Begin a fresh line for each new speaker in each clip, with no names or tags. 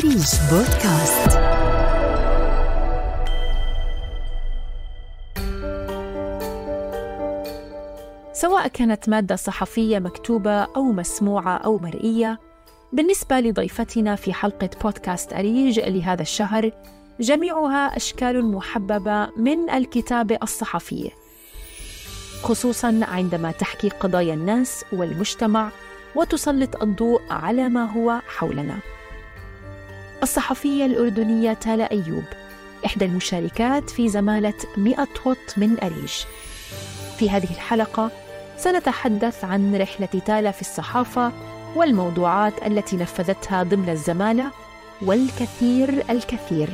أريج بودكاست سواء كانت مادة صحفية مكتوبة أو مسموعة أو مرئية بالنسبة لضيفتنا في حلقة بودكاست أريج لهذا الشهر جميعها أشكال محببة من الكتابة الصحفية خصوصا عندما تحكي قضايا الناس والمجتمع وتسلط الضوء على ما هو حولنا. الصحفية الأردنية تالا أيوب. إحدى المشاركات في زمالة 100 وط من أريج. في هذه الحلقة سنتحدث عن رحلة تالا في الصحافة والموضوعات التي نفذتها ضمن الزمالة والكثير الكثير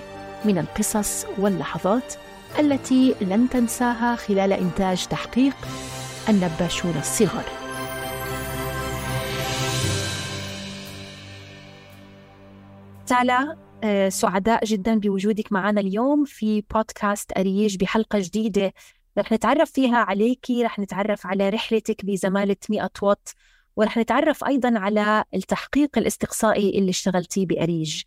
من القصص واللحظات التي لن تنساها خلال إنتاج تحقيق النباشون الصغار. تالا آه، سعداء جدا بوجودك معنا اليوم في بودكاست أريج بحلقة جديدة. رح نتعرف فيها عليكي رح نتعرف على رحلتك بزمالة 100 وط ورح نتعرف أيضا على التحقيق الاستقصائي اللي اشتغلتيه بأريج.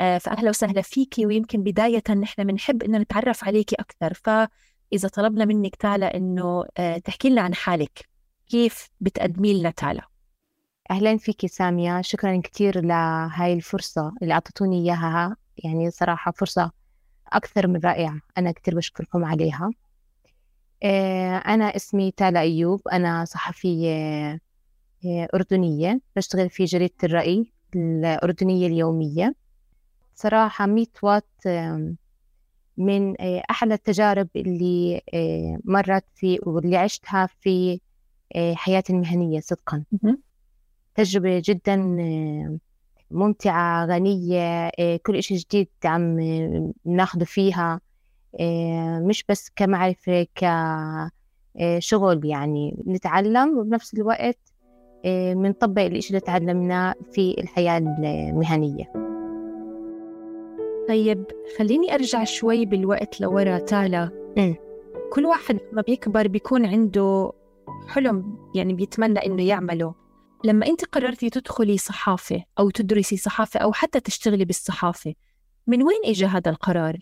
آه، فأهلا وسهلا فيكي ويمكن بداية نحن بنحب إنه نتعرف عليكي أكثر. فإذا طلبنا منك تالا إنه آه، تحكي لنا عن حالك. كيف بتقدمي لنا تالا
أهلا فيك سامية شكرا كثير لهاي الفرصة اللي أعطتوني إياها. يعني صراحة فرصة أكثر من رائعة. أنا كثير بشكركم عليها. آه، أنا اسمي تالا أيوب. أنا صحفية آه، أردنية. بشتغل في جريدة الرأي الأردنية اليومية. صراحة ميت وات من آه، أحلى التجارب اللي مرت في واللي عشتها في حياتي المهنية صدقا. تجربة جدا ممتعة غنية كل إشي جديد عم ناخده فيها مش بس كمعرفة كشغل يعني. نتعلم وبنفس الوقت بنطبق الإشي اللي تعلمناه في الحياة المهنية.
طيب خليني أرجع شوي بالوقت لورا تالا. م. كل واحد لما بيكبر بيكون عنده حلم يعني بيتمنى إنه يعمله. لما أنت قررتي تدخلي صحافة أو تدرسي صحافة أو حتى تشتغلي بالصحافة من وين إجا هذا القرار؟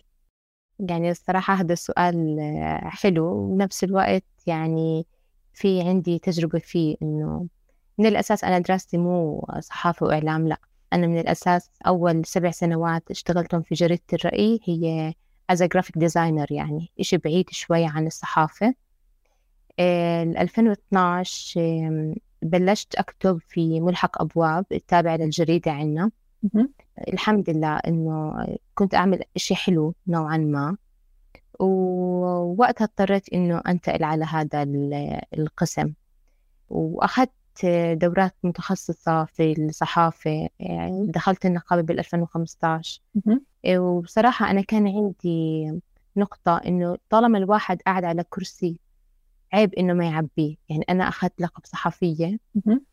يعني الصراحة هذا السؤال حلو. وبنفس الوقت يعني في عندي تجربة فيه إنه من الأساس أنا دراستي مو صحافة وإعلام لا. أنا من الأساس أول سبع سنوات اشتغلتهم في جريدة الرأي هي as a graphic designer يعني إشي بعيد شوي عن الصحافة. 2012 بلشت أكتب في ملحق أبواب التابع للجريدة عنا. الحمد لله إنه كنت أعمل إشي حلو نوعا ما. ووقتها اضطريت إنه أنتقل على هذا القسم. وأخذت دورات متخصصة في الصحافة يعني دخلت النقابة بال 2015 وبصراحة أنا كان عندي نقطة إنه طالما الواحد قاعد على كرسي عيب إنه ما يعبيه يعني أنا أخذت لقب صحفية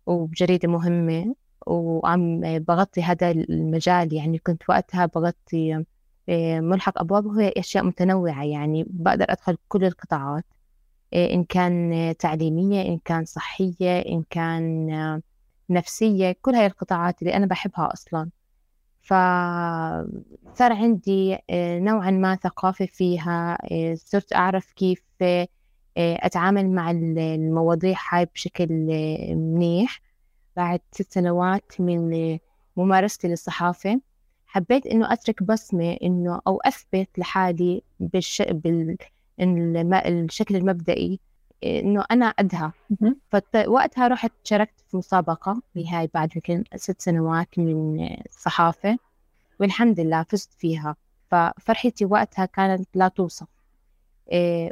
وبجريدة مهمة وعم بغطي هذا المجال. يعني كنت وقتها بغطي آه، ملحق أبواب وهي أشياء متنوعة. يعني بقدر أدخل كل القطاعات آه، إن كان تعليمية إن كان صحية إن كان نفسية. كل هاي القطاعات اللي أنا بحبها أصلا. فصار عندي آه، نوعا ما ثقافة فيها صرت أعرف كيف آه، أتعامل مع المواضيع هاي بشكل آه، منيح. بعد ست سنوات من ممارستي للصحافة حبيت إنه أترك بصمة إنه أو أثبت لحالي بالش... بال... الشكل المبدئي إنه أنا قدها فوقتها رحت شاركت في مسابقة هاي بعد يمكن ست سنوات من الصحافة والحمد لله فزت فيها. ففرحتي وقتها كانت لا توصف.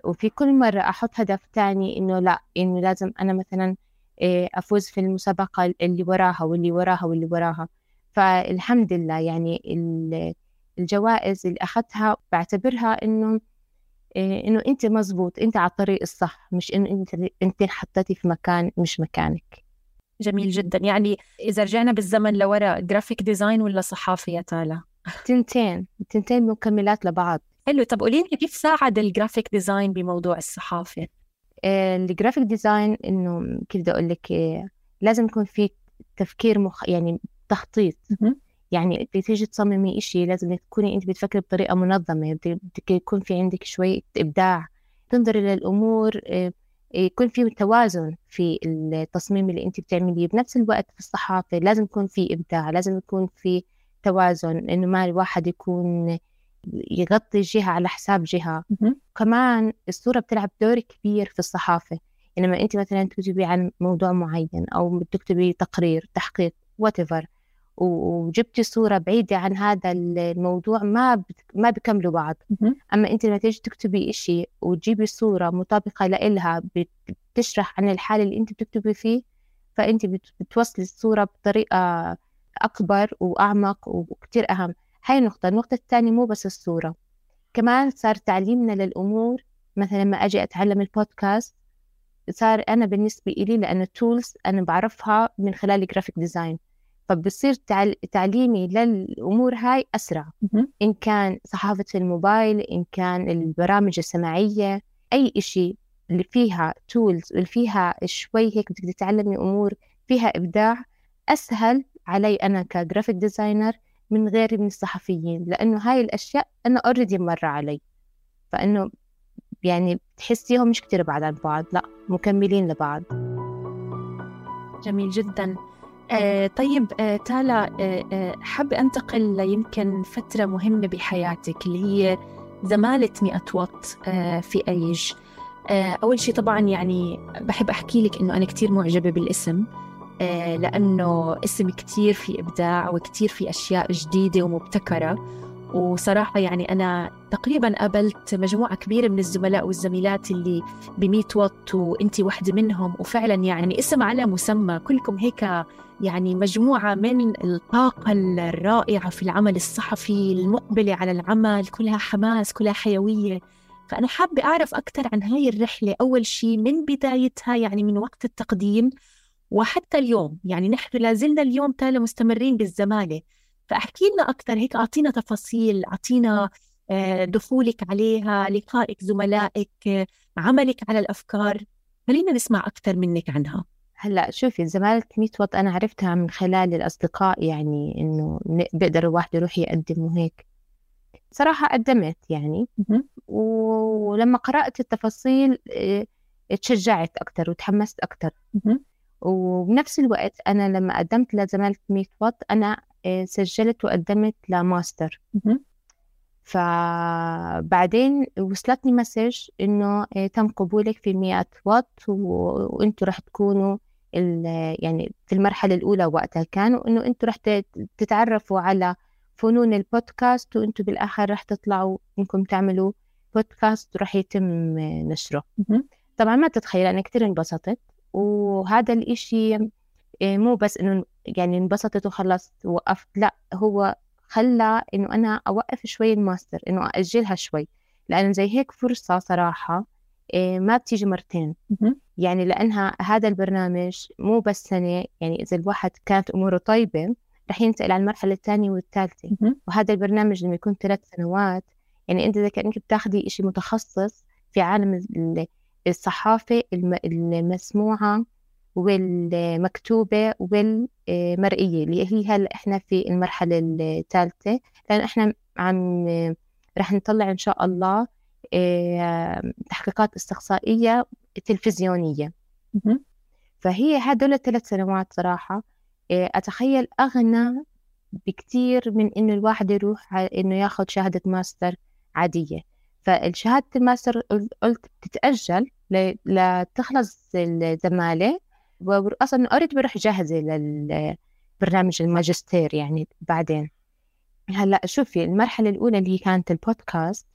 وفي كل مرة أحط هدف تاني إنه لا إنه لازم أنا مثلا إيه أفوز في المسابقة اللي وراها واللي وراها واللي وراها. فالحمد لله يعني الجوائز اللي أخذتها بعتبرها إنه إيه إنه أنت مزبوط أنت على الطريق الصح مش إنه أنت أنت حطيتي في مكان مش مكانك.
جميل جدا. يعني إذا رجعنا بالزمن لورا graphic design ولا صحافة يا تالا؟
تنتين تنتين مكملات لبعض.
حلو. طب قولي لي كيف ساعد ال graphic design بموضوع الصحافة؟
آه، ال graphic design إنه كيف بدي أقول لك آه، لازم يكون في تفكير مخ يعني تخطيط. يعني انت تيجي تصممي إشي لازم تكوني أنت بتفكري بطريقة منظمة. بدك يكون في عندك شوية إبداع. تنظري للأمور آه، يكون في توازن في التصميم اللي أنت بتعمليه. بنفس الوقت في الصحافة لازم يكون في إبداع لازم يكون في توازن. إنه ما الواحد يكون يغطي جهة على حساب جهة. كمان الصورة بتلعب دور كبير في الصحافة. يعني لما أنت مثلا تكتبي عن موضوع معين أو تكتبي تقرير تحقيق whatever وجبتي صورة بعيدة عن هذا الموضوع ما بت... ما بيكملوا بعض. أما أنت لما تيجي تكتبي إشي وتجيبي صورة مطابقة لإلها بتشرح عن الحال اللي أنت بتكتبي فيه فأنت بتوصلي الصورة بطريقة أكبر وأعمق وكتير أهم. هاي النقطة النقطة الثانية مو بس الصورة. كمان صار تعليمنا للأمور مثلا لما أجي أتعلم البودكاست صار أنا بالنسبة إلي لأن ال tools أنا بعرفها من خلال ال graphic design فبصير تعليمي للأمور هاي أسرع. إن كان صحافة الموبايل إن كان البرامج السماعية أي إشي اللي فيها tools واللي فيها شوي هيك بدك تتعلمي أمور فيها إبداع أسهل علي أنا ك graphic designer من غيري من الصحفيين لأنه هاي الأشياء أنا أوريدي مرة علي. فإنه يعني تحسيهم مش كتير بعد عن بعض لأ مكملين لبعض.
جميل جدا. آه طيب آه تالا آه آه حاب أنتقل يمكن فترة مهمة بحياتك اللي هي زمالة مئة وات آه في أيج. آه أول شيء طبعا يعني بحب أحكي لك إنه أنا كتير معجبة بالاسم. لأنه اسم كتير في إبداع وكتير في أشياء جديدة ومبتكرة. وصراحة يعني أنا تقريبا قابلت مجموعة كبيرة من الزملاء والزميلات اللي بميت وات وأنت واحدة منهم. وفعلا يعني اسم على مسمى. كلكم هيك يعني مجموعة من الطاقة الرائعة في العمل الصحفي المقبلة على العمل كلها حماس كلها حيوية. فأنا حابة أعرف أكثر عن هاي الرحلة. أول شيء من بدايتها يعني من وقت التقديم وحتى اليوم يعني نحن لازلنا اليوم تالي مستمرين بالزمالة. فأحكي لنا أكثر هيك أعطينا تفاصيل أعطينا آه، دخولك عليها لقائك زملائك عملك على الأفكار. خلينا نسمع أكثر منك عنها.
هلأ شوفي زمالة ميت وط أنا عرفتها من خلال الأصدقاء يعني إنه بيقدر الواحد يروح يقدم وهيك. صراحة قدمت يعني. ولما قرأت التفاصيل آه، تشجعت أكثر وتحمست أكثر وبنفس الوقت أنا لما قدمت لزمالة مئة وات أنا آه، سجلت وقدمت لماستر. فبعدين وصلتني message إنه آه، تم قبولك في مئة وات وأنتوا رح تكونوا يعني في المرحلة الأولى وقتها كانوا إنه أنتوا رح تتعرفوا على فنون البودكاست وأنتوا بالآخر رح تطلعوا إنكم تعملوا بودكاست ورح يتم نشره. طبعا ما تتخيل أنا كتير انبسطت. وهذا الإشي آه، مو بس إنه يعني انبسطت وخلصت وقفت لا هو خلى إنه أنا أوقف شوي الماستر إنه أجلها شوي لأنه زي هيك فرصة صراحة آه، ما بتيجي مرتين. يعني لأنها هذا البرنامج مو بس سنة يعني إذا الواحد كانت أموره طيبة رح ينتقل على المرحلة الثانية والثالثة. وهذا البرنامج لما يكون ثلاث سنوات يعني أنت إذا كأنك بتاخدي إشي متخصص في عالم الصحافة المسموعة والمكتوبة والمرئية اللي هي هلا إحنا في المرحلة الثالثة. لأن إحنا عم رح نطلع إن شاء الله آه، تحقيقات استقصائية تلفزيونية. فهي هدول الثلاث سنوات صراحة آه، أتخيل أغنى بكتير من إنه الواحد يروح إنه ياخذ شهادة ماستر عادية. فالشهادة الماستر قلت تتأجل لتخلص الزمالة وأصلا أريد بروح جاهزة للبرنامج الماجستير يعني بعدين. هلأ شوفي المرحلة الأولى اللي كانت البودكاست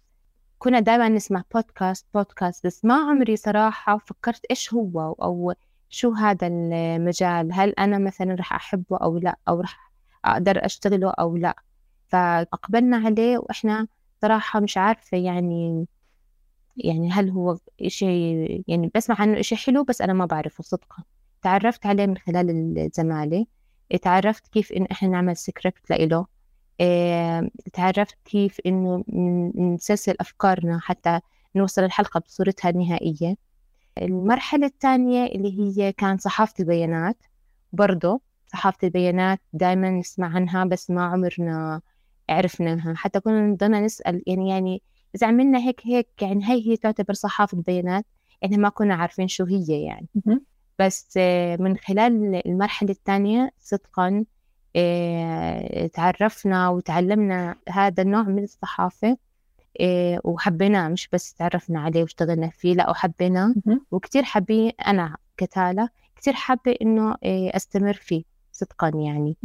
كنا دائما نسمع بودكاست بودكاست بس ما عمري صراحة فكرت إيش هو أو شو هذا المجال هل أنا مثلا رح أحبه أو لأ أو رح أقدر أشتغله أو لأ. فأقبلنا عليه وإحنا صراحة مش عارفة يعني يعني هل هو إشي يعني بسمع عنه إشي حلو بس أنا ما بعرفه صدقا تعرفت عليه من خلال الزمالة تعرفت كيف إنه إحنا نعمل سكريبت لإله تعرفت كيف إنه نسلسل أفكارنا حتى نوصل الحلقة بصورتها النهائية. المرحلة الثانية اللي هي كان صحافة البيانات برضه صحافة البيانات دائما نسمع عنها بس ما عمرنا عرفنا حتى كنا نضلنا نسأل يعني يعني إذا عملنا هيك هيك يعني هي هي تعتبر صحافة بيانات يعني ما كنا عارفين شو هي يعني. بس آه، من خلال المرحلة الثانية صدقا آه، تعرفنا وتعلمنا هذا النوع من الصحافة آه، وحبيناه مش بس تعرفنا عليه واشتغلنا فيه لا وحبيناه. وكتير حابين أنا كتالة كتير حابة إنه أستمر فيه صدقا يعني.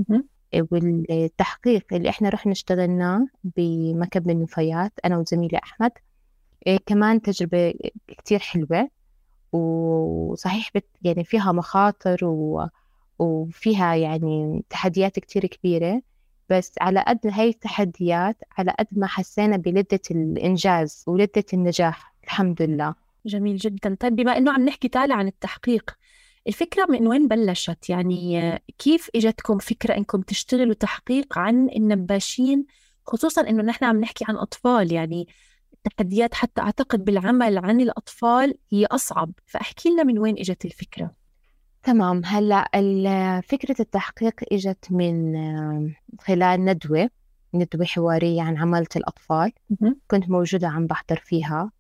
والتحقيق اللي إحنا رحنا اشتغلناه بمكب النفايات أنا وزميلي أحمد. إيه كمان تجربة كتير حلوة وصحيح بت يعني فيها مخاطر و... وفيها يعني تحديات كتير كبيرة بس على قد هاي التحديات على قد ما حسينا بلذة الإنجاز ولذة النجاح الحمد لله.
جميل جدا. طيب بما أنه عم نحكي تالي عن التحقيق الفكرة من وين بلشت؟ يعني كيف إجتكم فكرة إنكم تشتغلوا تحقيق عن النباشين؟ خصوصا إنه نحن عم نحكي عن أطفال يعني التحديات حتى أعتقد بالعمل عن الأطفال هي أصعب. فأحكي لنا من وين إجت الفكرة.
تمام. هلأ فكرة التحقيق إجت من خلال ندوة ندوة حوارية عن عمالة الأطفال. كنت موجودة عم بحضر فيها.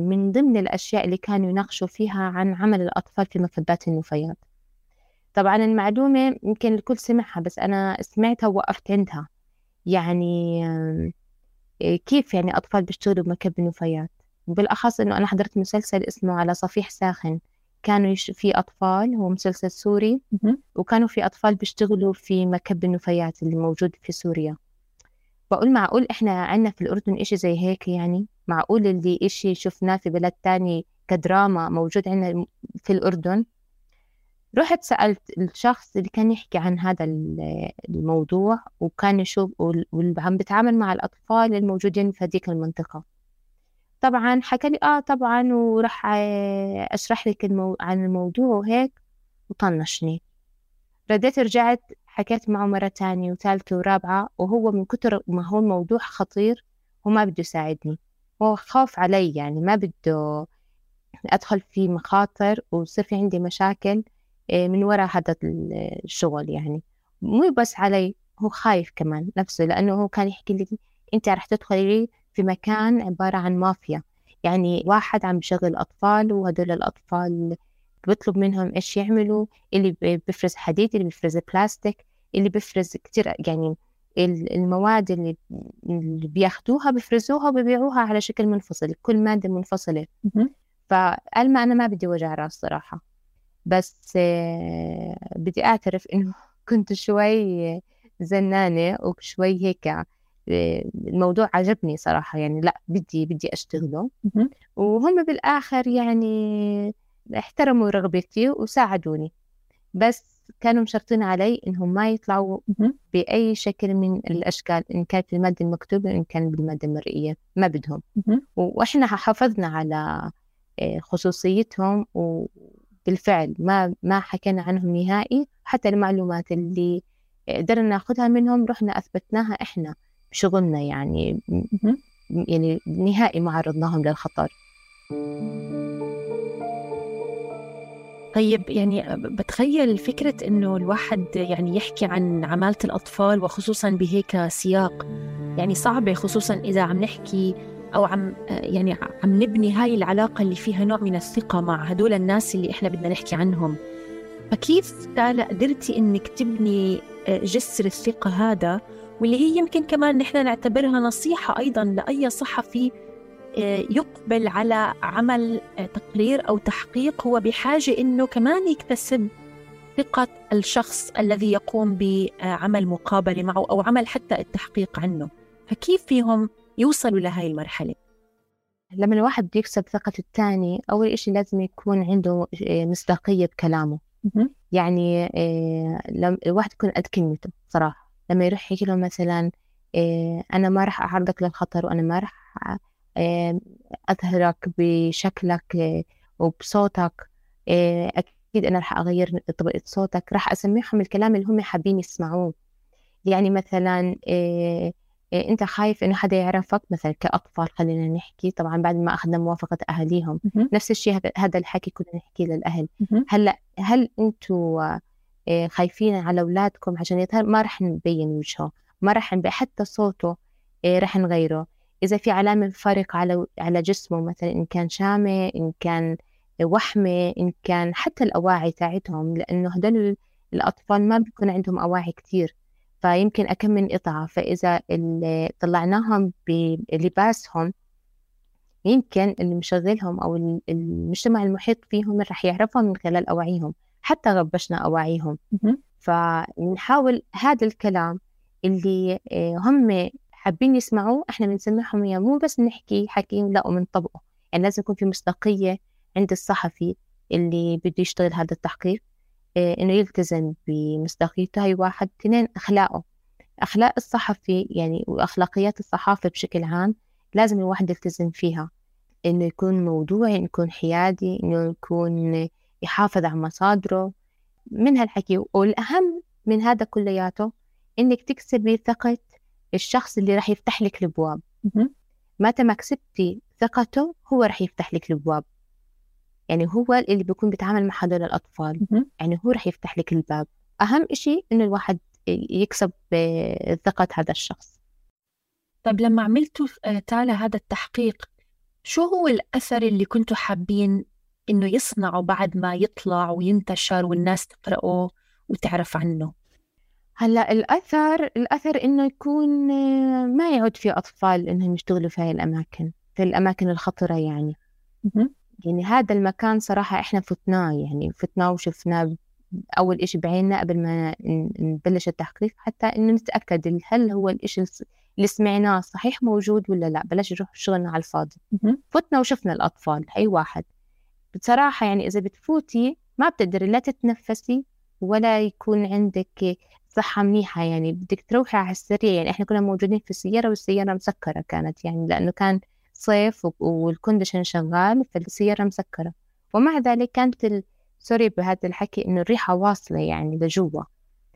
من ضمن الأشياء اللي كانوا يناقشوا فيها عن عمل الأطفال في مخبات النفايات طبعا المعلومة يمكن الكل سمعها بس أنا سمعتها ووقفت عندها. يعني آه، كيف يعني أطفال بيشتغلوا بمكب النفايات بالأخص إنه أنا حضرت مسلسل اسمه على صفيح ساخن. كانوا يش... في أطفال هو مسلسل سوري. وكانوا في أطفال بيشتغلوا في مكب النفايات اللي موجود في سوريا. بقول معقول إحنا عنا في الأردن إشي زي هيك يعني؟ معقول اللي إشي شفناه في بلد تاني كدراما موجود عندنا في الأردن؟ رحت سألت الشخص اللي كان يحكي عن هذا الموضوع وكان يشوف وعم بتعامل مع الأطفال الموجودين في هذيك المنطقة. طبعا حكى لي آه طبعا وراح أشرح لك المو... عن الموضوع وهيك وطنشني. رديت رجعت حكيت معه مرة تانية وثالثة ورابعة وهو من كتر ما هو الموضوع خطير هو ما بده يساعدني. هو خاف علي يعني ما بده أدخل في مخاطر ويصير في عندي مشاكل آه، من وراء هذا الشغل يعني. مو بس علي هو خايف كمان نفسه لأنه هو كان يحكي لي أنت رح تدخلي في مكان عبارة عن مافيا. يعني واحد عم بشغل أطفال وهدول الأطفال بيطلب منهم إيش يعملوا اللي بيفرز حديد اللي بيفرز بلاستيك اللي بيفرز كتير يعني المواد اللي, بياخدوها بيفرزوها وبيبيعوها على شكل منفصل كل مادة منفصلة. فقال ما أنا ما بدي وجع راس صراحة. بس آه، بدي أعترف إنه كنت شوي زنانة وشوي هيك آه، الموضوع عجبني صراحة. يعني لا بدي بدي أشتغله. وهم بالآخر يعني احترموا رغبتي وساعدوني. بس كانوا مشرطين علي إنهم ما يطلعوا بأي شكل من الأشكال إن كانت بالمادة المكتوبة إن كان بالمادة المرئية ما بدهم. وإحنا حافظنا على آه، خصوصيتهم وبالفعل ما ما حكينا عنهم نهائي. حتى المعلومات اللي قدرنا ناخذها منهم رحنا أثبتناها إحنا بشغلنا يعني يعني نهائي ما عرضناهم للخطر.
طيب يعني بتخيل فكرة إنه الواحد يعني يحكي عن عمالة الأطفال وخصوصا بهيك سياق. يعني صعبة خصوصا إذا عم نحكي أو عم يعني عم نبني هاي العلاقة اللي فيها نوع من الثقة مع هدول الناس اللي إحنا بدنا نحكي عنهم. فكيف تالا قدرتي إنك تبني جسر الثقة هذا؟ واللي هي يمكن كمان نحن نعتبرها نصيحة أيضا لأي صحفي آه، يقبل على عمل آه، تقرير أو تحقيق هو بحاجة إنه كمان يكتسب ثقة الشخص الذي يقوم بعمل مقابلة معه أو عمل حتى التحقيق عنه. فكيف فيهم يوصلوا لهي المرحلة؟
لما الواحد بده يكسب ثقة الثاني أول إشي لازم يكون عنده آه، مصداقية بكلامه. يعني لما الواحد يكون قد كلمته صراحة. لما يروح يحكي له مثلا أنا ما راح أعرضك للخطر وأنا ما راح أظهرك بشكلك آه، وبصوتك. آه، أكيد أنا رح أغير طبقة صوتك. رح أسمعهم الكلام اللي هم حابين يسمعوه. يعني مثلا آه، أنت خايف إنه حدا يعرفك مثلا كأطفال خلينا نحكي. طبعا بعد ما أخذنا موافقة أهاليهم. نفس الشيء هذا الحكي كنا نحكي للأهل. هلأ هل آه، خايفين على أولادكم؟ عشان يظهر ما رح نبين وجهه ما رح نبين. حتى صوته رح نغيره. إذا في علامة فرق على على جسمه مثلا إن كان شامة إن كان وحمة إن كان حتى الأواعي تاعتهم لأنه هدول الأطفال ما بيكون عندهم أواعي كتير فيمكن أكم من قطعة فإذا طلعناهم بلباسهم يمكن اللي مشغلهم أو المجتمع المحيط فيهم رح يعرفهم من خلال أواعيهم. حتى غبشنا أواعيهم. فنحاول هذا الكلام اللي آه، هم حابين يسمعوه إحنا بنسمعهم اياه مو بس نحكي حكي لا ومنطبقه يعني لازم يكون في مصداقية عند الصحفي اللي بده يشتغل هذا التحقيق آه، إنه يلتزم بمصداقيته. هاي واحد. اثنين أخلاقه. أخلاق الصحفي يعني وأخلاقيات الصحافة بشكل عام لازم الواحد يلتزم فيها. إنه يكون موضوعي إنه يكون حيادي إنه يكون يحافظ على مصادره. من هالحكي والأهم من هذا كلياته إنك تكسبي ثقة الشخص اللي راح يفتح لك الأبواب. متى ما كسبتي ثقته هو راح يفتح لك الأبواب. يعني هو اللي بيكون بيتعامل مع هذول الأطفال. يعني هو راح يفتح لك الباب. أهم إشي إنه الواحد يكسب ثقة هذا الشخص.
طيب لما عملتوا آه، تالا هذا التحقيق شو هو الأثر اللي كنتوا حابين إنه يصنعه بعد ما يطلع وينتشر والناس تقرأه وتعرف عنه؟
هلأ الأثر الأثر إنه يكون آه، ما يعود في أطفال إنهم يشتغلوا في هاي الأماكن في الأماكن الخطرة يعني. يعني هذا المكان صراحة إحنا فتناه يعني فتناه وشفناه أول إشي بعيننا قبل ما نبلش التحقيق حتى إنه نتأكد هل هو الإشي اللي سمعناه صحيح موجود ولا لا. بلاش نروح شغلنا على الفاضي. فتنا وشفنا الأطفال أي واحد. بصراحة يعني إذا بتفوتي ما بتقدري لا تتنفسي ولا يكون عندك صحة منيحة يعني بدك تروحي على السريع يعني إحنا كنا موجودين في السيارة والسيارة مسكرة كانت يعني لأنه كان صيف والكونديشن شغال فالسيارة مسكرة. ومع ذلك كانت ال... سوري بهذا الحكي إنه الريحة واصلة يعني لجوا.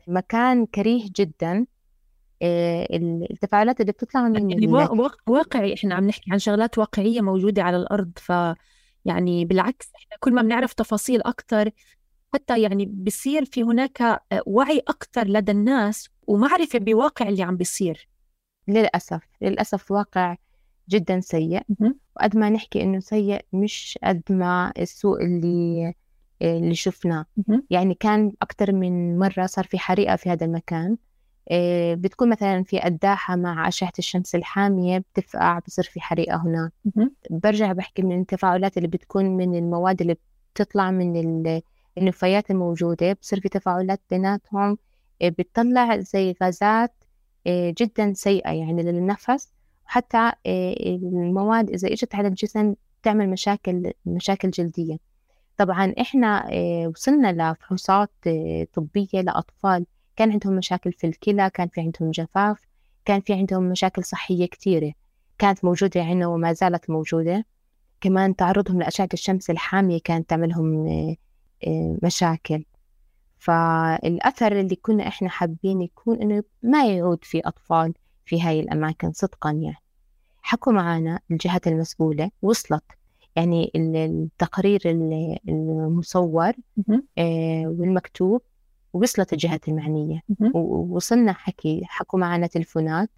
مكان كريه جدا آه، التفاعلات اللي بتطلع من
يعني واقعي إحنا عم نحكي عن شغلات واقعية موجودة على الأرض ف يعني بالعكس إحنا كل ما بنعرف تفاصيل أكثر حتى يعني بصير في هناك آه، وعي أكثر لدى الناس ومعرفة بواقع اللي عم بيصير.
للأسف للأسف واقع جدا سيء. وقد ما نحكي إنه سيء مش قد ما السوء اللي اللي شفناه. يعني كان أكثر من مرة صار في حريقة في هذا المكان. آه، بتكون مثلا في قداحة مع أشعة الشمس الحامية بتفقع بصير في حريقة هناك. برجع بحكي من التفاعلات اللي بتكون من المواد اللي بتطلع من النفايات الموجودة بصير في تفاعلات بيناتهم آه، بتطلع زي غازات آه، جدا سيئة يعني للنفس. وحتى المواد إذا إجت على الجسم تعمل مشاكل مشاكل جلدية. طبعا إحنا وصلنا لفحوصات طبية لأطفال. كان عندهم مشاكل في الكلى كان في عندهم جفاف كان في عندهم مشاكل صحية كثيرة كانت موجودة عندنا وما زالت موجودة. كمان تعرضهم لأشعة الشمس الحامية كانت تعملهم آه، آه، مشاكل فالأثر اللي كنا إحنا حابين يكون إنه ما يعود في أطفال في هاي الأماكن صدقا يعني. حكوا معنا الجهات المسؤولة وصلت. يعني التقرير المصور آه، والمكتوب ووصلت الجهات المعنية. ووصلنا حكي حكوا معنا تلفونات.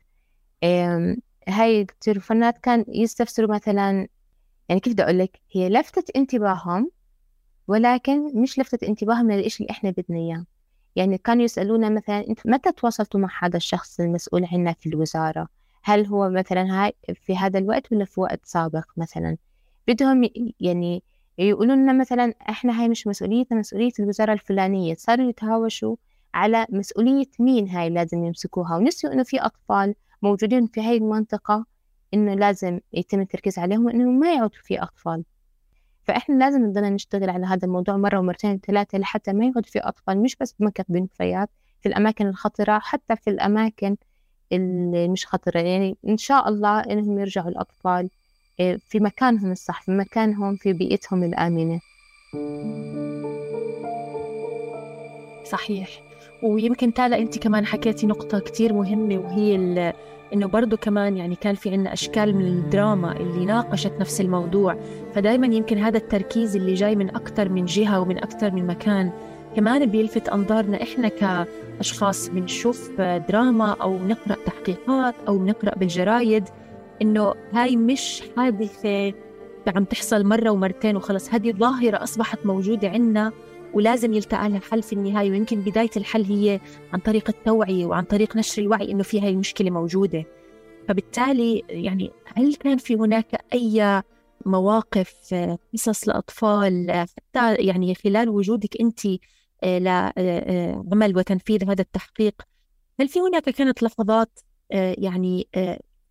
هاي التلفونات كان يستفسروا مثلا يعني كيف بدي أقول لك؟ هي لفتت انتباههم ولكن مش لفتت انتباههم للإشي اللي إحنا بدنا إياه. يعني كانوا يسألونا مثلا أنت متى تواصلتوا مع هذا الشخص المسؤول عنا في الوزارة؟ هل هو مثلا هاي في هذا الوقت ولا في وقت سابق مثلا؟ بدهم يعني يقولوا لنا مثلا إحنا هاي مش مسؤوليتنا مسؤولية الوزارة الفلانية. صاروا يتهاوشوا على مسؤولية مين هاي لازم يمسكوها؟ ونسيوا إنه في أطفال موجودين في هاي المنطقة إنه لازم يتم التركيز عليهم وإنه ما يعود في أطفال. فإحنا لازم نضلنا نشتغل على هذا الموضوع مرة ومرتين وثلاثة لحتى ما يعود في أطفال مش بس بمكة بنفيات في الأماكن الخطرة حتى في الأماكن اللي مش خطرة. يعني إن شاء الله إنهم يرجعوا الأطفال إيه، في مكانهم الصح في مكانهم في بيئتهم الآمنة.
صحيح. ويمكن تالا أنت كمان حكيتي نقطة كتير مهمة وهي إنه برضو كمان يعني كان في عنا أشكال من الدراما اللي ناقشت نفس الموضوع. فدايما يمكن هذا التركيز اللي جاي من أكثر من جهة ومن أكثر من مكان. كمان بيلفت أنظارنا إحنا كأشخاص بنشوف دراما أو نقرأ تحقيقات أو نقرأ بالجرايد إنه هاي مش حادثة عم تحصل مرة ومرتين وخلص. هذه ظاهرة أصبحت موجودة عندنا ولازم يلتقى لها حل في النهاية ويمكن بداية الحل هي عن طريق التوعية وعن طريق نشر الوعي إنه في هاي المشكلة موجودة. فبالتالي يعني هل كان في هناك أي مواقف قصص لأطفال حتى يعني خلال وجودك أنت آه، لعمل آه، وتنفيذ هذا التحقيق هل في هناك كانت لحظات آه، يعني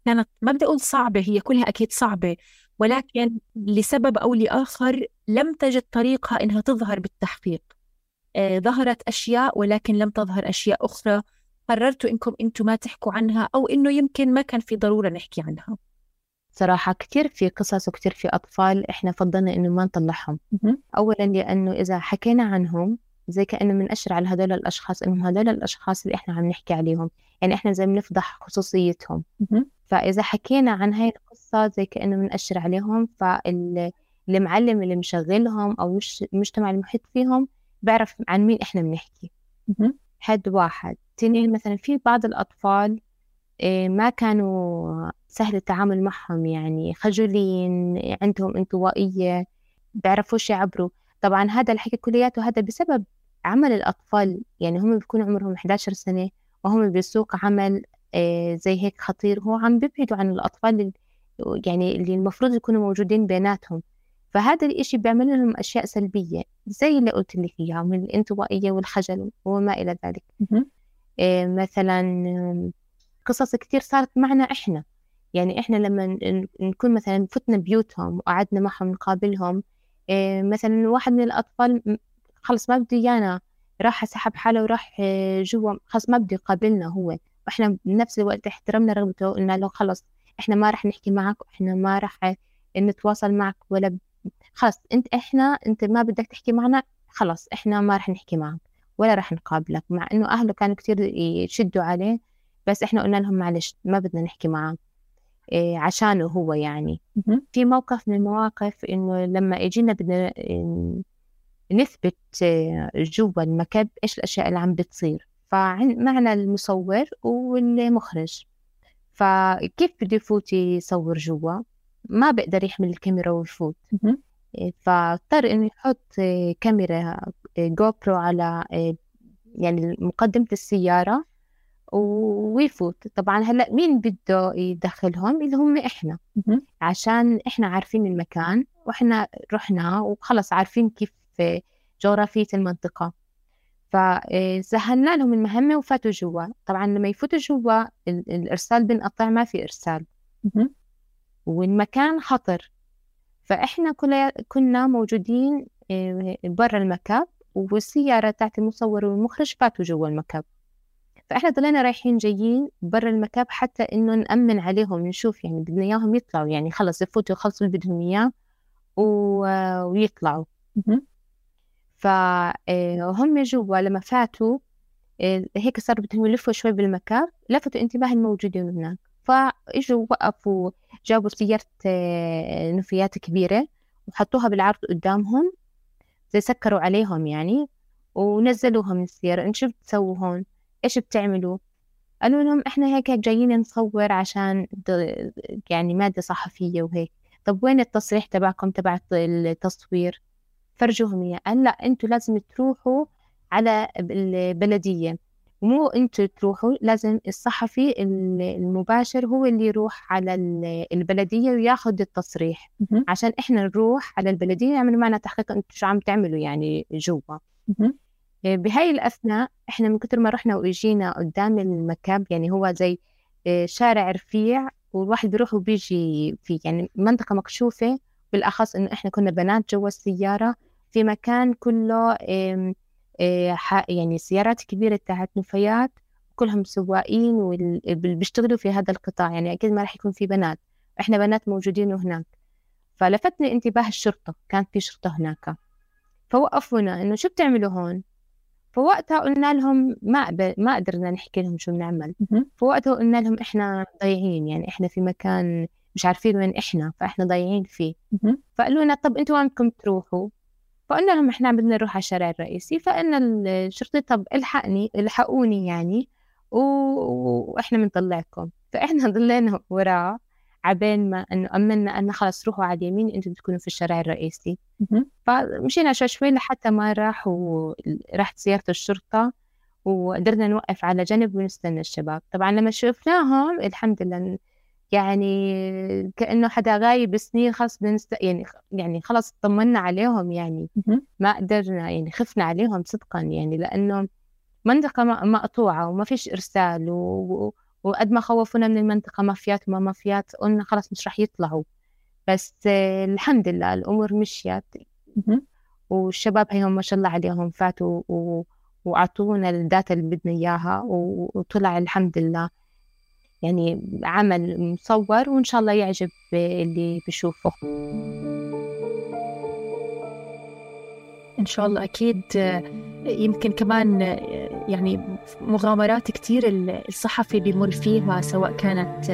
كانت ما بدي أقول صعبة هي كلها أكيد صعبة ولكن لسبب أو لآخر لم تجد طريقها إنها تظهر بالتحقيق. ظهرت أشياء ولكن لم تظهر أشياء أخرى. قررتوا إنكم أنتم ما تحكوا عنها أو إنه يمكن ما كان في ضرورة نحكي عنها.
صراحة كتير في قصص وكتير في أطفال إحنا فضلنا إنه ما نطلعهم. أولا لأنه إذا حكينا عنهم زي كأنه بنأشر على هدول الأشخاص إنهم هدول الأشخاص اللي إحنا عم نحكي عليهم. يعني إحنا زي بنفضح خصوصيتهم. فإذا حكينا عن هاي القصة زي كأنه بنأشر عليهم فالمعلم اللي مشغلهم أو المجتمع المحيط فيهم بيعرف عن مين إحنا بنحكي. حد واحد. تنين مثلا في بعض الأطفال إيه، ما كانوا سهل التعامل معهم يعني خجولين عندهم انطوائية بيعرفوش يعبروا. طبعا هذا الحكي كلياته هذا بسبب عمل الأطفال يعني هم بيكونوا عمرهم 11 سنة وهم بسوق عمل إيه، زي هيك خطير هو عم بيبعدوا عن الأطفال يعني اللي المفروض يكونوا موجودين بيناتهم. فهذا الإشي بيعمل لهم أشياء سلبية زي اللي قلت لك إياها من الانطوائية والخجل وما إلى ذلك. إيه مثلا قصص كتير صارت معنا إحنا. يعني إحنا لما نكون مثلا فتنا بيوتهم وقعدنا معهم نقابلهم إيه مثلا واحد من الأطفال خلص ما بده إيانا راح سحب حاله وراح آه، جوا خلص ما بده يقابلنا هو. وإحنا بنفس الوقت احترمنا رغبته قلنا له خلص إحنا ما راح نحكي معك وإحنا ما راح نتواصل معك ولا خلص أنت إحنا أنت ما بدك تحكي معنا خلص إحنا ما راح نحكي معك ولا راح نقابلك مع إنه أهله كانوا كتير يشدوا عليه بس إحنا قلنا لهم معلش ما بدنا نحكي معاه إيه عشانه هو يعني. في موقف من المواقف إنه لما اجينا بدنا نثبت آه، جوا المكب إيش الأشياء اللي عم بتصير. فمعنا المصور والمخرج. فكيف بده يفوت يصور جوا؟ ما بقدر يحمل الكاميرا ويفوت. إيه، فاضطر إنه يحط آه، كاميرا GoPro على آه، يعني مقدمة السيارة ويفوت. طبعا هلأ مين بده يدخلهم؟ اللي هم إحنا. عشان إحنا عارفين المكان وإحنا رحنا وخلص عارفين كيف جغرافية المنطقة. فسهلنا لهم المهمة وفاتوا جوا. طبعا لما يفوتوا جوا الإرسال بنقطع ما في إرسال. والمكان خطر. فإحنا كنا موجودين آه، برا المكب والسيارة تاعت المصور والمخرج فاتوا جوا المكب فإحنا ضلينا رايحين جايين برا المكاب حتى إنه نأمن عليهم نشوف يعني بدنا إياهم يطلعوا. يعني خلص يفوتوا يخلصوا اللي بدهم إياه ويطلعوا. فهم جوا لما فاتوا آه، هيك صار بدهم يلفوا شوي بالمكاب لفتوا انتباه الموجودين هناك. فإجوا وقفوا جابوا سيارة آه، نفايات كبيرة وحطوها بالعرض قدامهم زي سكروا عليهم يعني ونزلوها من السيارة. انت شو بتسووا هون إيش بتعملوا؟ قالوا لهم إحنا هيك هيك جايين نصور عشان يعني مادة صحفية وهيك. طب وين التصريح تبعكم تبع التصوير؟ فرجوهم إياه. قال لا أنتوا لازم تروحوا على البلدية. مو أنتوا تروحوا لازم الصحفي المباشر هو اللي يروح على البلدية وياخذ التصريح. عشان إحنا نروح على البلدية يعملوا معنا تحقيق أنتوا شو عم تعملوا يعني جوا. آه، بهاي الأثناء إحنا من كتر ما رحنا وإجينا قدام المكب يعني هو زي آه، شارع رفيع والواحد بيروح وبيجي في يعني منطقة مكشوفة بالأخص إنه إحنا كنا بنات جوا السيارة. في مكان كله آه، يعني سيارات كبيرة تاعت نفايات كلهم سواقين واللي بيشتغلوا في هذا القطاع. يعني أكيد ما راح يكون في بنات. إحنا بنات موجودين هناك. فلفتني انتباه الشرطة. كانت في شرطة هناك. فوقفونا إنه شو بتعملوا هون؟ فوقتها قلنا لهم ما ما قدرنا نحكي لهم شو بنعمل. فوقتها قلنا لهم إحنا ضايعين. يعني إحنا في مكان مش عارفين وين إحنا فإحنا ضايعين فيه. فقالوا لنا طب أنتوا وين بدكم تروحوا؟ فقلنا لهم إحنا بدنا نروح على الشارع الرئيسي فإن الشرطي طب إلحقني إلحقوني يعني و... وإحنا بنطلعكم. فإحنا ضلينا وراه عبين ما إنه امنا إنه خلص روحوا على اليمين أنتم بتكونوا في الشارع الرئيسي. فمشينا شوي شوي لحتى ما راح وراحت سيارة الشرطة وقدرنا نوقف على جنب ونستنى الشباب. طبعا لما شفناهم الحمد لله يعني كأنه حدا غايب سنين خلص بنست... يعني يعني خلص طمنا عليهم يعني ما قدرنا يعني خفنا عليهم صدقا يعني لأنه منطقة مقطوعة وما فيش إرسال و... وقد ما خوفونا من المنطقة مافيات وما مافيات قلنا خلاص مش رح يطلعوا. بس الحمد لله الأمور مشيت. والشباب هيهم ما شاء الله عليهم فاتوا و... وأعطونا الداتا اللي بدنا إياها وطلع الحمد لله. يعني عمل مصور وإن شاء الله يعجب اللي بشوفه
إن شاء الله أكيد يمكن كمان يعني مغامرات كتير الصحفي بيمر فيها سواء كانت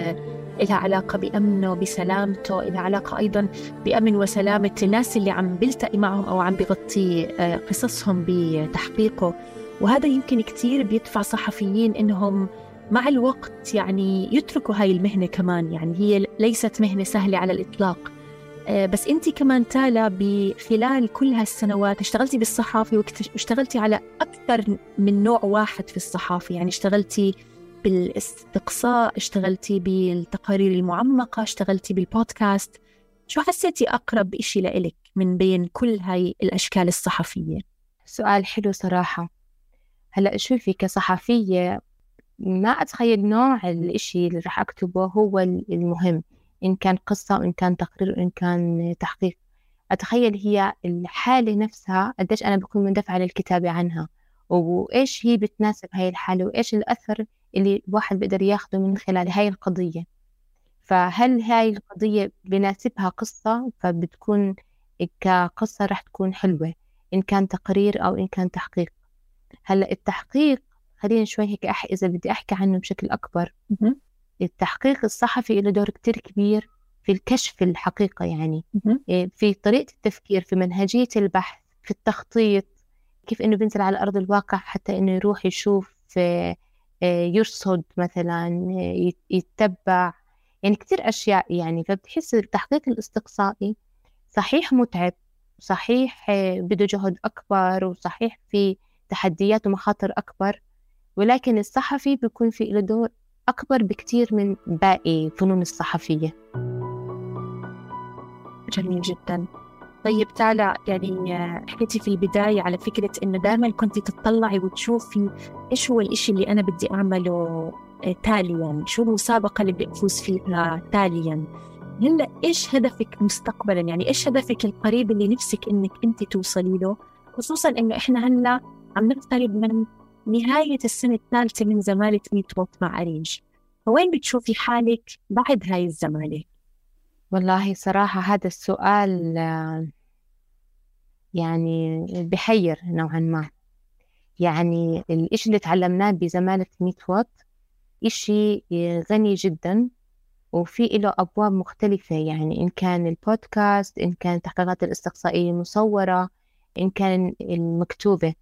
لها علاقة بأمنه بسلامته لها علاقة أيضا بأمن وسلامة الناس اللي عم بيلتقي معهم أو عم بغطي قصصهم بتحقيقه. وهذا يمكن كتير بيدفع صحفيين إنهم مع الوقت يعني يتركوا هاي المهنة كمان يعني هي ليست مهنة سهلة على الإطلاق. آه، بس أنت كمان تالا بخلال كل هالسنوات اشتغلتي بالصحافة واشتغلتي على أكثر من نوع واحد في الصحافة يعني اشتغلتي بالإستقصاء اشتغلتي بالتقارير المعمقة اشتغلتي بالبودكاست. شو حسيتي أقرب إشي لإلك من بين كل هاي الأشكال الصحفية؟
سؤال حلو صراحة. هلأ شوفي كصحفية ما أتخيل نوع الإشي اللي راح أكتبه هو المهم إن كان قصة وإن كان تقرير وإن كان تحقيق. أتخيل هي الحالة نفسها قديش أنا بكون مندفعة للكتابة عنها وإيش هي بتناسب هاي الحالة وإيش الأثر اللي الواحد بيقدر ياخده من خلال هاي القضية. فهل هاي القضية بناسبها قصة؟ فبتكون كقصة رح تكون حلوة إن كان تقرير أو إن كان تحقيق. هلأ التحقيق خلينا شوي هيك أح إذا بدي أحكي عنه بشكل أكبر. التحقيق الصحفي له دور كتير كبير في الكشف الحقيقة يعني. إيه، في طريقة التفكير في منهجية البحث في التخطيط كيف إنه بينزل على أرض الواقع حتى إنه يروح يشوف إيه، يرصد مثلا يتبع. يعني كتير أشياء يعني. فبتحس التحقيق الاستقصائي صحيح متعب صحيح بده جهد أكبر وصحيح في تحديات ومخاطر أكبر. ولكن الصحفي بيكون في له دور أكبر بكتير من باقي فنون الصحفية.
جميل جدا. طيب تالا يعني حكيتي في البداية على فكرة إنه دائما كنت تطلعي وتشوفي إيش هو الإشي اللي أنا بدي أعمله آه، تاليا شو المسابقة اللي بدي أفوز فيها تاليا. هلأ إيش هدفك مستقبلا؟ يعني إيش هدفك القريب اللي نفسك إنك أنت توصلي له؟ خصوصا إنه إحنا هلأ عم نقترب من نهاية السنة الثالثة من زمالة ميت ووت مع أريج فوين بتشوفي حالك بعد هاي الزمالة؟
والله صراحة هذا السؤال يعني بحير نوعا ما. يعني الإشي اللي تعلمناه بزمالة ميت ووت إشي غني جدا وفي له أبواب مختلفة. يعني إن كان البودكاست إن كان التحقيقات الاستقصائية المصورة إن كان المكتوبة.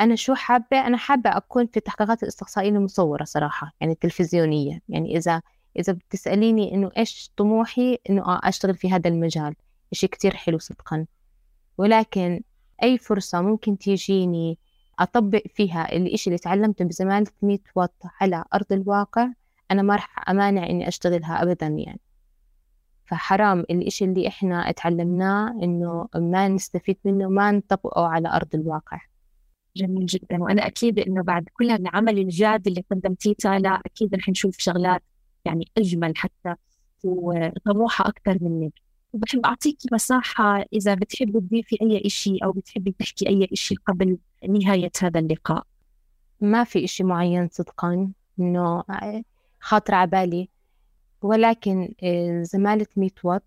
أنا شو حابة؟ أنا حابة أكون في التحقيقات الإستقصائية المصورة صراحة يعني التلفزيونية يعني إذا إذا بتسأليني إنه إيش طموحي؟ إنه آه أشتغل في هذا المجال إشي كتير حلو صدقا. ولكن أي فرصة ممكن تيجيني أطبق فيها الإشي اللي تعلمته بزمالة ميت وات على أرض الواقع أنا ما رح أمانع إني أشتغلها أبدا يعني. فحرام الإشي اللي إحنا اتعلمناه إنه ما نستفيد منه ما نطبقه على أرض الواقع.
جميل جدا. وأنا أكيد إنه بعد كل العمل الجاد اللي قدمتيه تالا أكيد رح نشوف شغلات يعني أجمل حتى وطموحة أكثر منك وبحب اعطيكي مساحة إذا بتحبي تضيفي أي شيء أو بتحبي تحكي أي شيء قبل نهاية هذا اللقاء.
ما في شيء معين صدقا إنه خاطر على بالي ولكن آه، زمالة ميت وات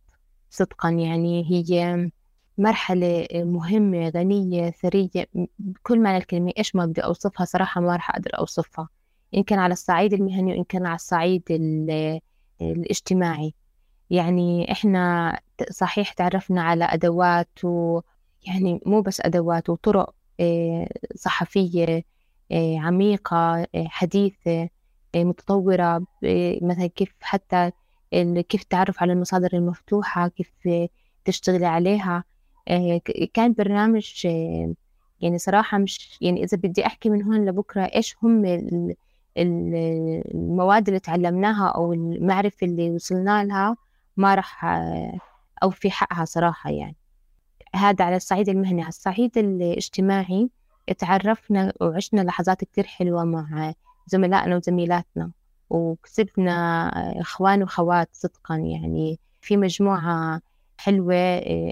صدقا يعني هي مرحلة مهمة غنية ثرية بكل معنى الكلمة إيش ما بدي أوصفها صراحة ما راح أقدر أوصفها. إن كان على الصعيد المهني وإن كان على الصعيد الاجتماعي. يعني إحنا صحيح تعرفنا على أدوات و... يعني مو بس أدوات وطرق صحفية عميقة حديثة متطورة مثلا كيف حتى كيف التعرف على المصادر المفتوحة كيف تشتغلي عليها. كان برنامج يعني صراحة مش يعني إذا بدي أحكي من هون لبكرة إيش هم المواد اللي تعلمناها أو المعرفة اللي وصلنا لها ما راح أو في حقها صراحة يعني. هذا على الصعيد المهني. على الصعيد الاجتماعي تعرفنا وعشنا لحظات كتير حلوة مع زملائنا وزميلاتنا وكسبنا إخوان وخوات صدقا يعني. في مجموعة حلوة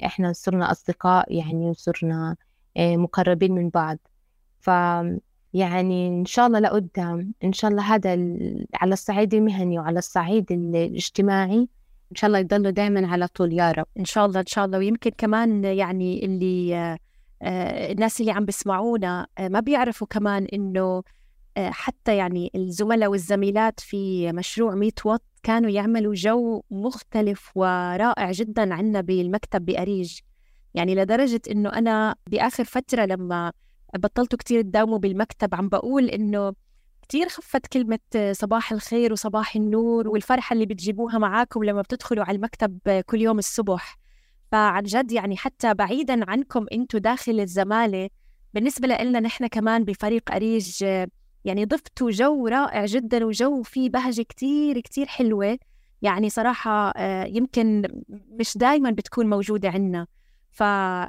إحنا صرنا أصدقاء يعني وصرنا مقربين من بعض. ف يعني إن شاء الله لقدام إن شاء الله هذا على الصعيد المهني وعلى الصعيد الاجتماعي إن شاء الله يضلوا دائما على طول يا رب.
إن شاء الله إن شاء الله. ويمكن كمان يعني اللي آه، الناس اللي عم بيسمعونا آه، ما بيعرفوا كمان إنه آه، حتى يعني الزملاء والزميلات في مشروع 100 وات كانوا يعملوا جو مختلف ورائع جدا عنا بالمكتب بأريج. يعني لدرجة إنه أنا بآخر فترة لما بطلتوا كتير تداوموا بالمكتب عم بقول إنه كتير خفت كلمة صباح الخير وصباح النور والفرحة اللي بتجيبوها معاكم لما بتدخلوا على المكتب كل يوم الصبح. فعن جد يعني حتى بعيدا عنكم أنتم داخل الزمالة بالنسبة لنا نحن كمان بفريق أريج يعني ضفتوا جو رائع جدا وجو فيه بهجة كتير كتير حلوة. يعني صراحة آه، يمكن مش دايما بتكون موجودة عنا ف...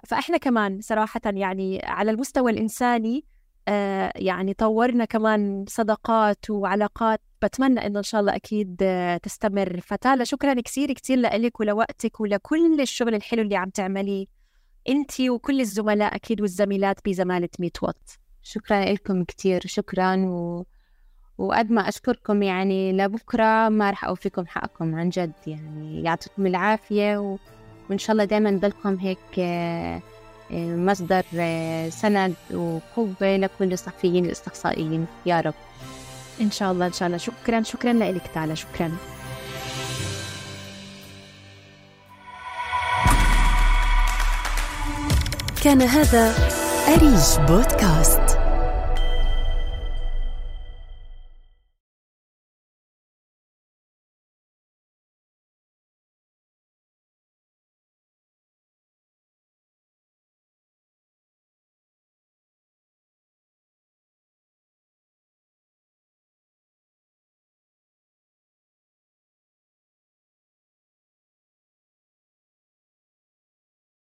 فإحنا كمان صراحة يعني على المستوى الإنساني آه، يعني طورنا كمان صداقات وعلاقات. بتمنى إنه إن شاء الله أكيد آه، تستمر. فتالا شكرا كثير كثير لك ولوقتك ولكل الشغل الحلو اللي عم تعمليه. أنت وكل الزملاء أكيد والزميلات بزمالة ميت وات.
شكرا لكم كثير شكرا و... وقد ما أشكركم يعني لبكرة ما رح أوفيكم حقكم عن جد يعني يعطيكم العافية و... وإن شاء الله دائما ضلكم هيك آه، مصدر آه، سند وقوة لكل الصحفيين الاستقصائيين يا رب.
إن شاء الله إن شاء الله. شكرا شكرا لك تعالى. شكرا.
كان هذا أريج بودكاست.